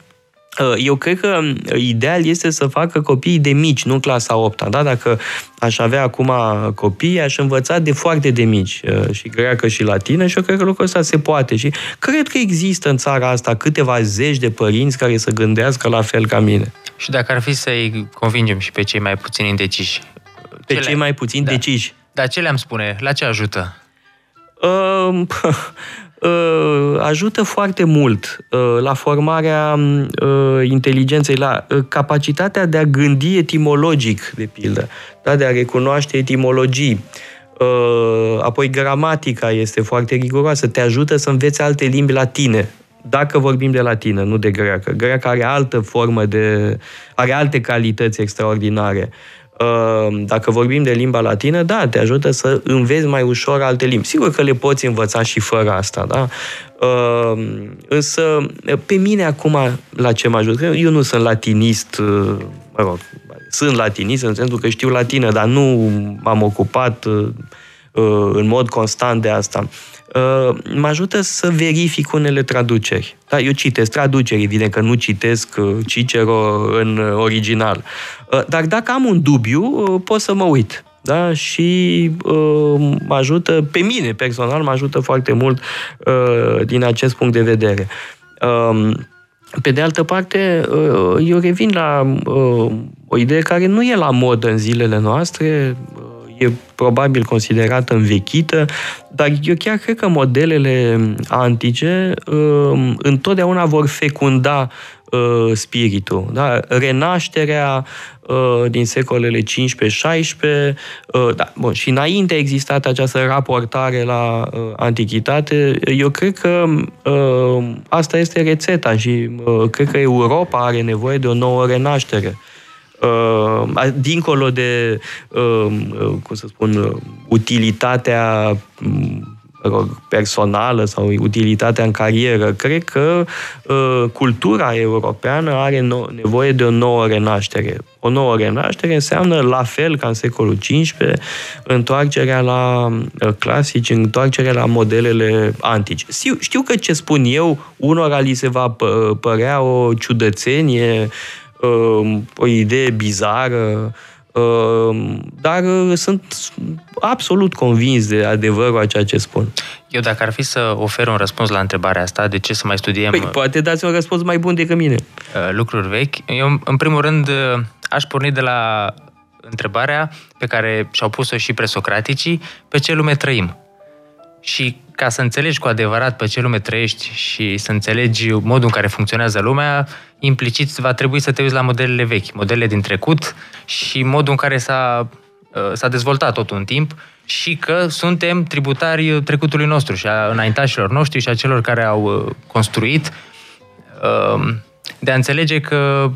uh, eu cred că uh, ideal este să facă copiii de mici, nu clasa 8 da? Dacă aș avea acum copii, aș învăța de foarte de mici uh, și greacă și latină și eu cred că lucrul ăsta se poate și cred că există în țara asta câteva zeci de părinți care să gândească la fel ca mine. Și dacă ar fi să-i convingem și pe cei mai puțin indeciși? Pe cei mai puțin da. deciși? Dar ce le-am spune? La ce ajută? Uh, *laughs* Uh, ajută foarte mult uh, la formarea uh, inteligenței, la capacitatea de a gândi etimologic, de pildă, da? de a recunoaște etimologii. Apoi gramatica este foarte riguroasă, te ajută să înveți alte limbi latine, dacă vorbim de latină, nu de greacă. Greaca are altă formă de... are alte calități extraordinare. Ehm, dacă vorbim de limba latină, da, te ajută să înveți mai ușor alte limbi. Sigur că le poți învăța și fără asta, da? Ehm, însă, pe mine acum, la ce mă ajută? Eu nu sunt latinist, mă rog, sunt latinist în sensul că știu latină, dar nu m-am ocupat în mod constant de asta. Uh, mă ajută să verific unele traduceri. Da, eu citesc traduceri, evident că nu citesc uh, Cicero în original. Uh, dar dacă am un dubiu, pot să mă uit. Da? Și uh, mă ajută, pe mine personal, mă ajută foarte mult uh, din acest punct de vedere. Uh, pe de altă parte, eu revin la o idee care nu e la modă în zilele noastre, e probabil considerată învechită, dar eu chiar cred că modelele antice uh, întotdeauna vor fecunda uh, spiritul. Da? Renașterea uh, din secolele 15-16, uh, da, bun, și înainte a existat această raportare la uh, antichitate, eu cred că uh, asta este rețeta și uh, cred că Europa are nevoie de o nouă renaștere uh, dincolo de, uh, cum să spun, uh, utilitatea rog, personală sau utilitatea în carieră. Cred că uh, cultura europeană are no- nevoie de o nouă renaștere. O nouă renaștere înseamnă, la fel ca în secolul XV, întoarcerea la uh, clasici, întoarcerea la modelele antice. Știu, știu că ce spun eu, unora li se va p- părea o ciudățenie, Um, o idee bizară, um, dar uh, sunt absolut convins de adevărul a ceea ce spun. Eu dacă ar fi să ofer un răspuns la întrebarea asta, de ce să mai studiem... Păi, poate dați un răspuns mai bun decât mine. Uh, lucruri vechi. Eu, în primul rând, uh, aș porni de la întrebarea pe care și-au pus-o și presocraticii, pe ce lume trăim. Și ca să înțelegi cu adevărat pe ce lume trăiești și să înțelegi modul în care funcționează lumea, implicit va trebui să te uiți la modelele vechi, modelele din trecut și modul în care s-a, uh, s-a dezvoltat totul în timp și că suntem tributari trecutului nostru și a înaintașilor noștri și a celor care au uh, construit. Uh, de a înțelege că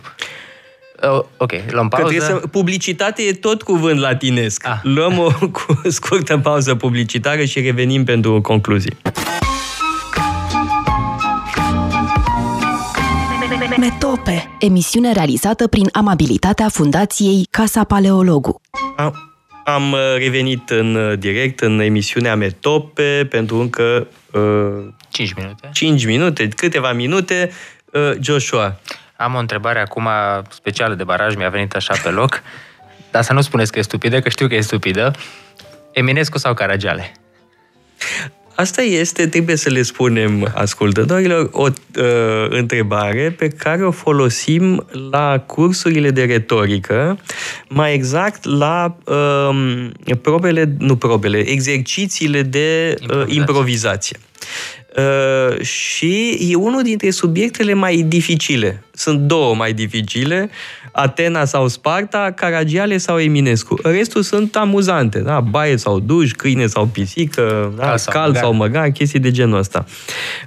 Oh, ok, luăm pauză. Să... Publicitate e tot cuvânt latinesc. Ah. Luăm o *laughs* scurtă pauză publicitară și revenim pentru concluzii. Metope, emisiune realizată prin amabilitatea Fundației Casa Paleologu. Am uh, revenit în uh, direct în emisiunea Metope pentru încă uh, 5 minute. 5 minute, câteva minute. Uh, Joshua, am o întrebare acum specială de baraj, mi-a venit așa pe loc, dar să nu spuneți că e stupidă, că știu că e stupidă. Eminescu sau Caragiale? asta este, trebuie să le spunem ascultătorilor, o uh, întrebare pe care o folosim la cursurile de retorică, mai exact la uh, probele, nu probele, exercițiile de uh, improvizație. improvizație. Uh, și e unul dintre subiectele mai dificile. Sunt două mai dificile, Atena sau Sparta, Caragiale sau Eminescu. Restul sunt amuzante, da? baie sau duș, câine sau pisică, da? cal, cal sau măgar, chestii de genul ăsta.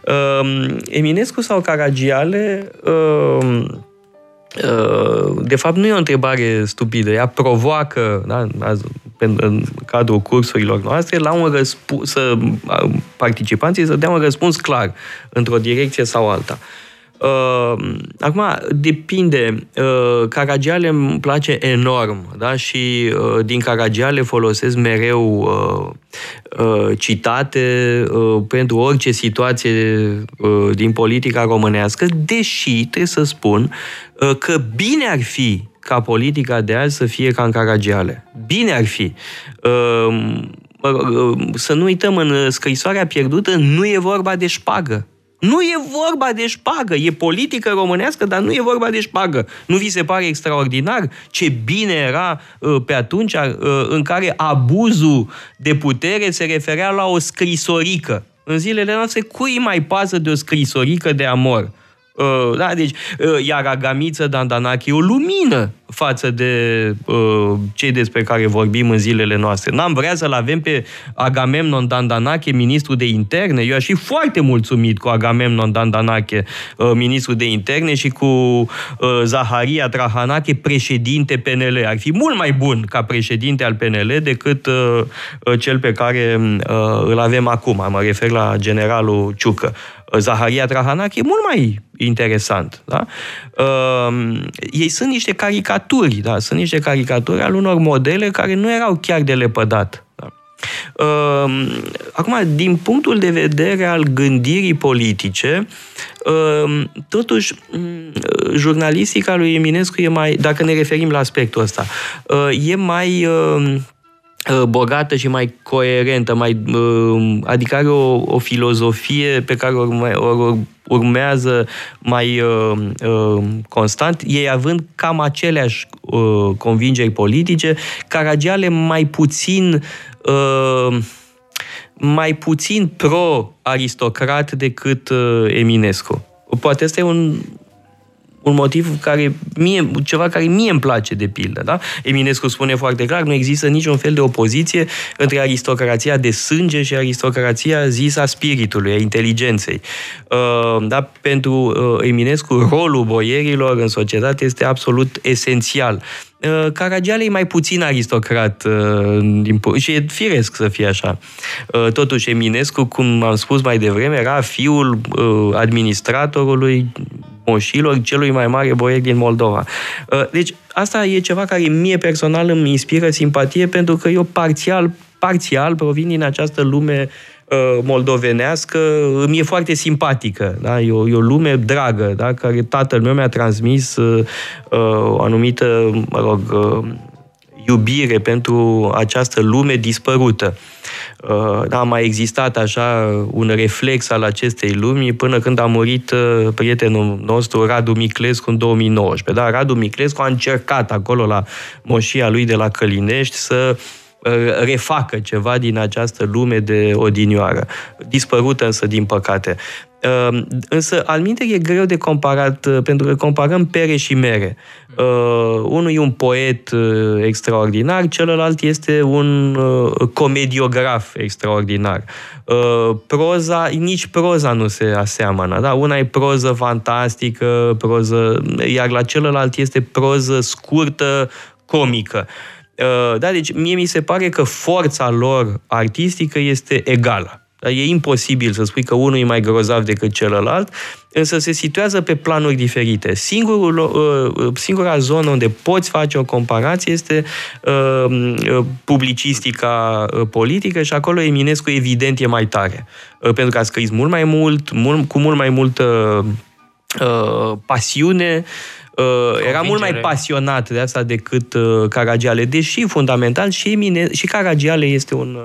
Uh, Eminescu sau Caragiale... Uh, de fapt, nu e o întrebare stupidă. Ea provoacă, da, în cadrul cursurilor noastre, la un răspuns, să participanții să dea un răspuns clar într-o direcție sau alta. Uh, acum, depinde. Uh, Caragiale îmi place enorm, da? Și uh, din Caragiale folosesc mereu uh, uh, citate uh, pentru orice situație uh, din politica românească, deși, trebuie să spun, uh, că bine ar fi ca politica de azi să fie ca în Caragiale. Bine ar fi. Uh, uh, să nu uităm, în scrisoarea pierdută nu e vorba de șpagă. Nu e vorba de șpagă, e politică românească, dar nu e vorba de șpagă. Nu vi se pare extraordinar ce bine era uh, pe atunci uh, în care abuzul de putere se referea la o scrisorică. În zilele noastre, cui mai pasă de o scrisorică de amor? Uh, da, deci, uh, iar Agamiță Dandanache e o lumină față de uh, cei despre care vorbim în zilele noastre. N-am vrea să-l avem pe Agamemnon Dandanache, ministru de interne. Eu aș fi foarte mulțumit cu Agamemnon Dandanache, uh, ministru de interne, și cu uh, Zaharia Trahanache, președinte PNL. Ar fi mult mai bun ca președinte al PNL decât uh, uh, cel pe care uh, îl avem acum. Mă refer la generalul Ciucă. Zaharia Trahanac e mult mai interesant. Da? Uh, ei sunt niște caricaturi, da? sunt niște caricaturi al unor modele care nu erau chiar de lepădat. Da? Uh, acum, din punctul de vedere al gândirii politice, uh, totuși, jurnalistica lui Eminescu e mai, dacă ne referim la aspectul ăsta, uh, e mai Uh, bogată și mai coerentă, mai, uh, adică are o, o filozofie pe care urme, o urmează mai uh, uh, constant, ei având cam aceleași uh, convingeri politice, Caragiale mai puțin uh, mai puțin pro-aristocrat decât uh, Eminescu. Poate este un un motiv care mie, ceva care mie îmi place de pildă. Da? Eminescu spune foarte clar, nu există niciun fel de opoziție între aristocrația de sânge și aristocrația zisă a spiritului, a inteligenței. Uh, da? Pentru uh, Eminescu, rolul boierilor în societate este absolut esențial. Uh, Caragiale e mai puțin aristocrat și e firesc să fie așa. Totuși, Eminescu, cum am spus mai devreme, era fiul administratorului moșilor celui mai mare boier din Moldova. Uh, deci, asta e ceva care mie personal îmi inspiră simpatie pentru că eu parțial, parțial provin din această lume uh, moldovenească, îmi e foarte simpatică. Da? E, o, e o lume dragă, da? care tatăl meu mi-a transmis uh, o anumită, mă rog, uh, iubire pentru această lume dispărută. Uh, a mai existat așa un reflex al acestei lumi până când a murit uh, prietenul nostru Radu Miclescu în 2019. Da, Radu Miclescu a încercat acolo la moșia lui de la Călinești să uh, refacă ceva din această lume de odinioară, dispărută însă din păcate. Uh, însă, al minte e greu de comparat, uh, pentru că comparăm pere și mere. Uh, unul e un poet uh, extraordinar, celălalt este un uh, comediograf extraordinar. Uh, proza, nici proza nu se aseamănă. Da? Una e proză fantastică, proză, iar la celălalt este proză scurtă, comică. Uh, da, deci mie mi se pare că forța lor artistică este egală. E imposibil să spui că unul e mai grozav decât celălalt, însă se situează pe planuri diferite. Singurul, uh, uh, singura zonă unde poți face o comparație este uh, publicistica politică și acolo Eminescu evident e mai tare. Pentru că a scris mult mai mult, mult cu mult mai multă pasiune, era mult mai pasionat de asta decât Caragiale, deși fundamental și, Emine, și Caragiale este un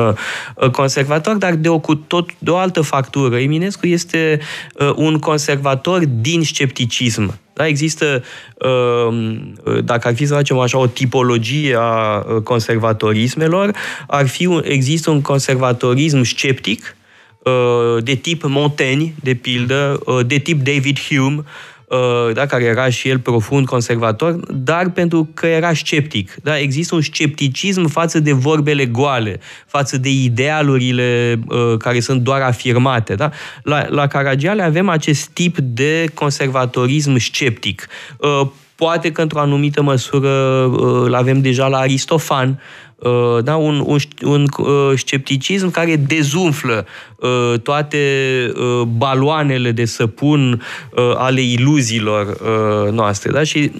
conservator, dar de o, cu tot, de o altă factură. Eminescu este un conservator din scepticism. Da, există, dacă ar fi să facem așa o tipologie a conservatorismelor, ar fi, există un conservatorism sceptic, Uh, de tip Montaigne, de pildă, uh, de tip David Hume, uh, da, care era și el profund conservator, dar pentru că era sceptic. Da? Există un scepticism față de vorbele goale, față de idealurile uh, care sunt doar afirmate. Da? La, la Caragiale avem acest tip de conservatorism sceptic. Uh, poate că într-o anumită măsură uh, îl avem deja la Aristofan, Uh, da, un, un, un uh, scepticism care dezumflă uh, toate baloanele de săpun ale iluziilor noastre. Da? Și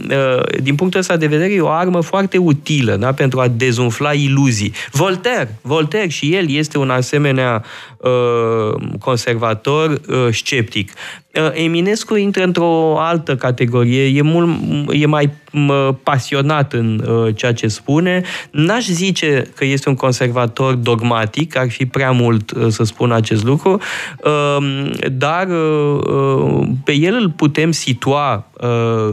din punctul ăsta de vedere e o armă foarte utilă da? pentru a dezumfla iluzii. Voltaire, Voltaire și el este un asemenea conservator sceptic. Eminescu intră într-o altă categorie, e, mult, e mai pasionat în ceea ce spune. N-aș zice că este un conservator dogmatic, ar fi prea mult să spun acest lucru, dar pe el îl putem situa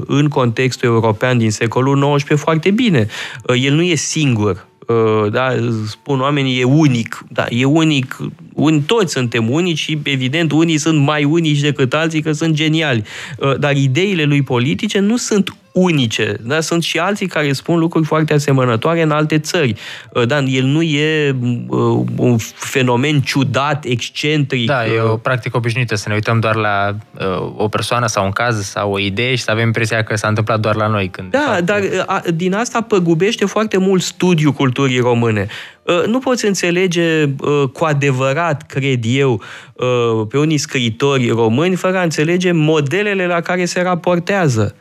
în contextul european din secolul XIX foarte bine. El nu e singur da, spun oamenii, e unic. Da, e unic. Un, toți suntem unici și, evident, unii sunt mai unici decât alții, că sunt geniali. Dar ideile lui politice nu sunt unice. Da? Sunt și alții care spun lucruri foarte asemănătoare în alte țări. Uh, da? El nu e uh, un fenomen ciudat, excentric. Da, e o practică obișnuită să ne uităm doar la uh, o persoană sau un caz sau o idee și să avem impresia că s-a întâmplat doar la noi. Când, da, fapt, dar a, din asta păgubește foarte mult studiul culturii române. Nu poți înțelege cu adevărat, cred eu, pe unii scriitori români fără a înțelege modelele la care se raportează.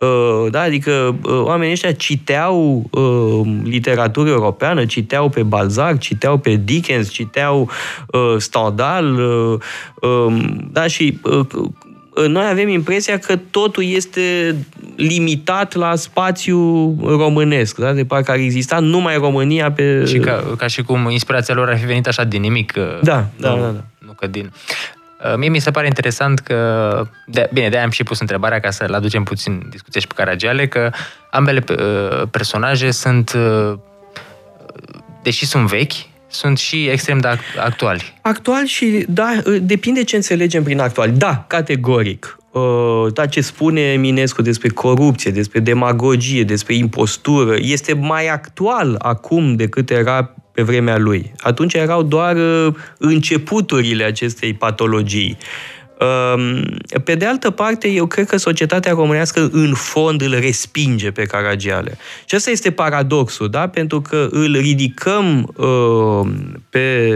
Uh, da? Adică uh, oamenii ăștia citeau uh, literatură europeană, citeau pe Balzac, citeau pe Dickens, citeau Stendhal, um, da? și noi avem impresia că totul este limitat la spațiu românesc, da? de parcă ar exista numai România pe... Și ca, ca și cum inspirația lor ar fi venit așa din nimic. Da, da, da. da. Nu că din... Uh, mie mi se pare interesant că, de, bine, de-aia am și pus întrebarea ca să-l aducem puțin discuție și pe Caragiale, că ambele uh, personaje sunt, uh, deși sunt vechi, sunt și extrem de actuali. Actual și, da, depinde ce înțelegem prin actual. Da, categoric. Da, ce spune Eminescu despre corupție, despre demagogie, despre impostură, este mai actual acum decât era pe vremea lui. Atunci erau doar uh, începuturile acestei patologii. Um, pe de altă parte, eu cred că societatea românească în fond îl respinge pe Caragiale. Și asta este paradoxul, da? Pentru că îl ridicăm uh, pe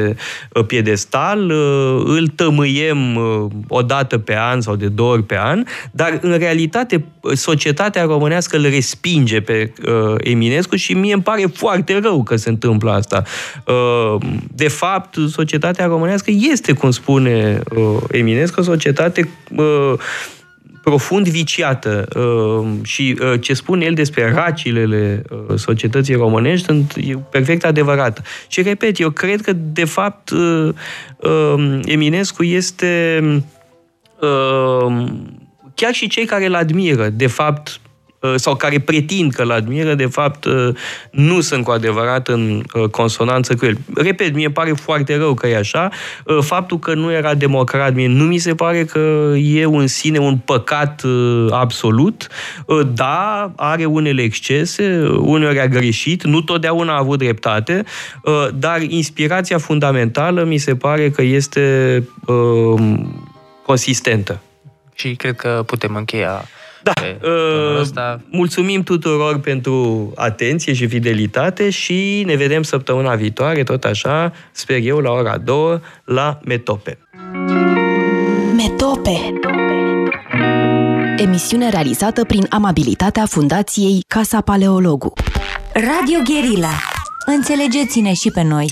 uh, piedestal, uh, îl tămâiem uh, o dată pe an sau de două ori pe an, dar în realitate societatea românească îl respinge pe uh, Eminescu și mie îmi pare foarte rău că se întâmplă asta. Uh, de fapt, societatea românească este, cum spune uh, Eminescu, societate uh, profund viciată uh, și uh, ce spune el despre racilele uh, societății românești sunt e perfect adevărat. Și repet, eu cred că de fapt uh, uh, Eminescu este uh, chiar și cei care îl admiră, de fapt Uh, sau care pretind că îl admiră, de fapt uh, nu sunt cu adevărat în uh, consonanță cu el. Repet, mie pare foarte rău că e așa. Faptul că nu era democrat, mie nu mi se pare că e în sine un păcat absolut. Da, are unele excese, uneori a greșit, nu totdeauna a avut dreptate, dar inspirația fundamentală mi se pare că este consistentă. Și cred că putem încheia da, uh, mulțumim tuturor pentru atenție și fidelitate și ne vedem săptămâna viitoare, tot așa, sper eu, la ora 2, la Metope. Metope Emisiune realizată prin amabilitatea Fundației Casa Paleologu. Radio Guerilla. Înțelegeți-ne și pe noi!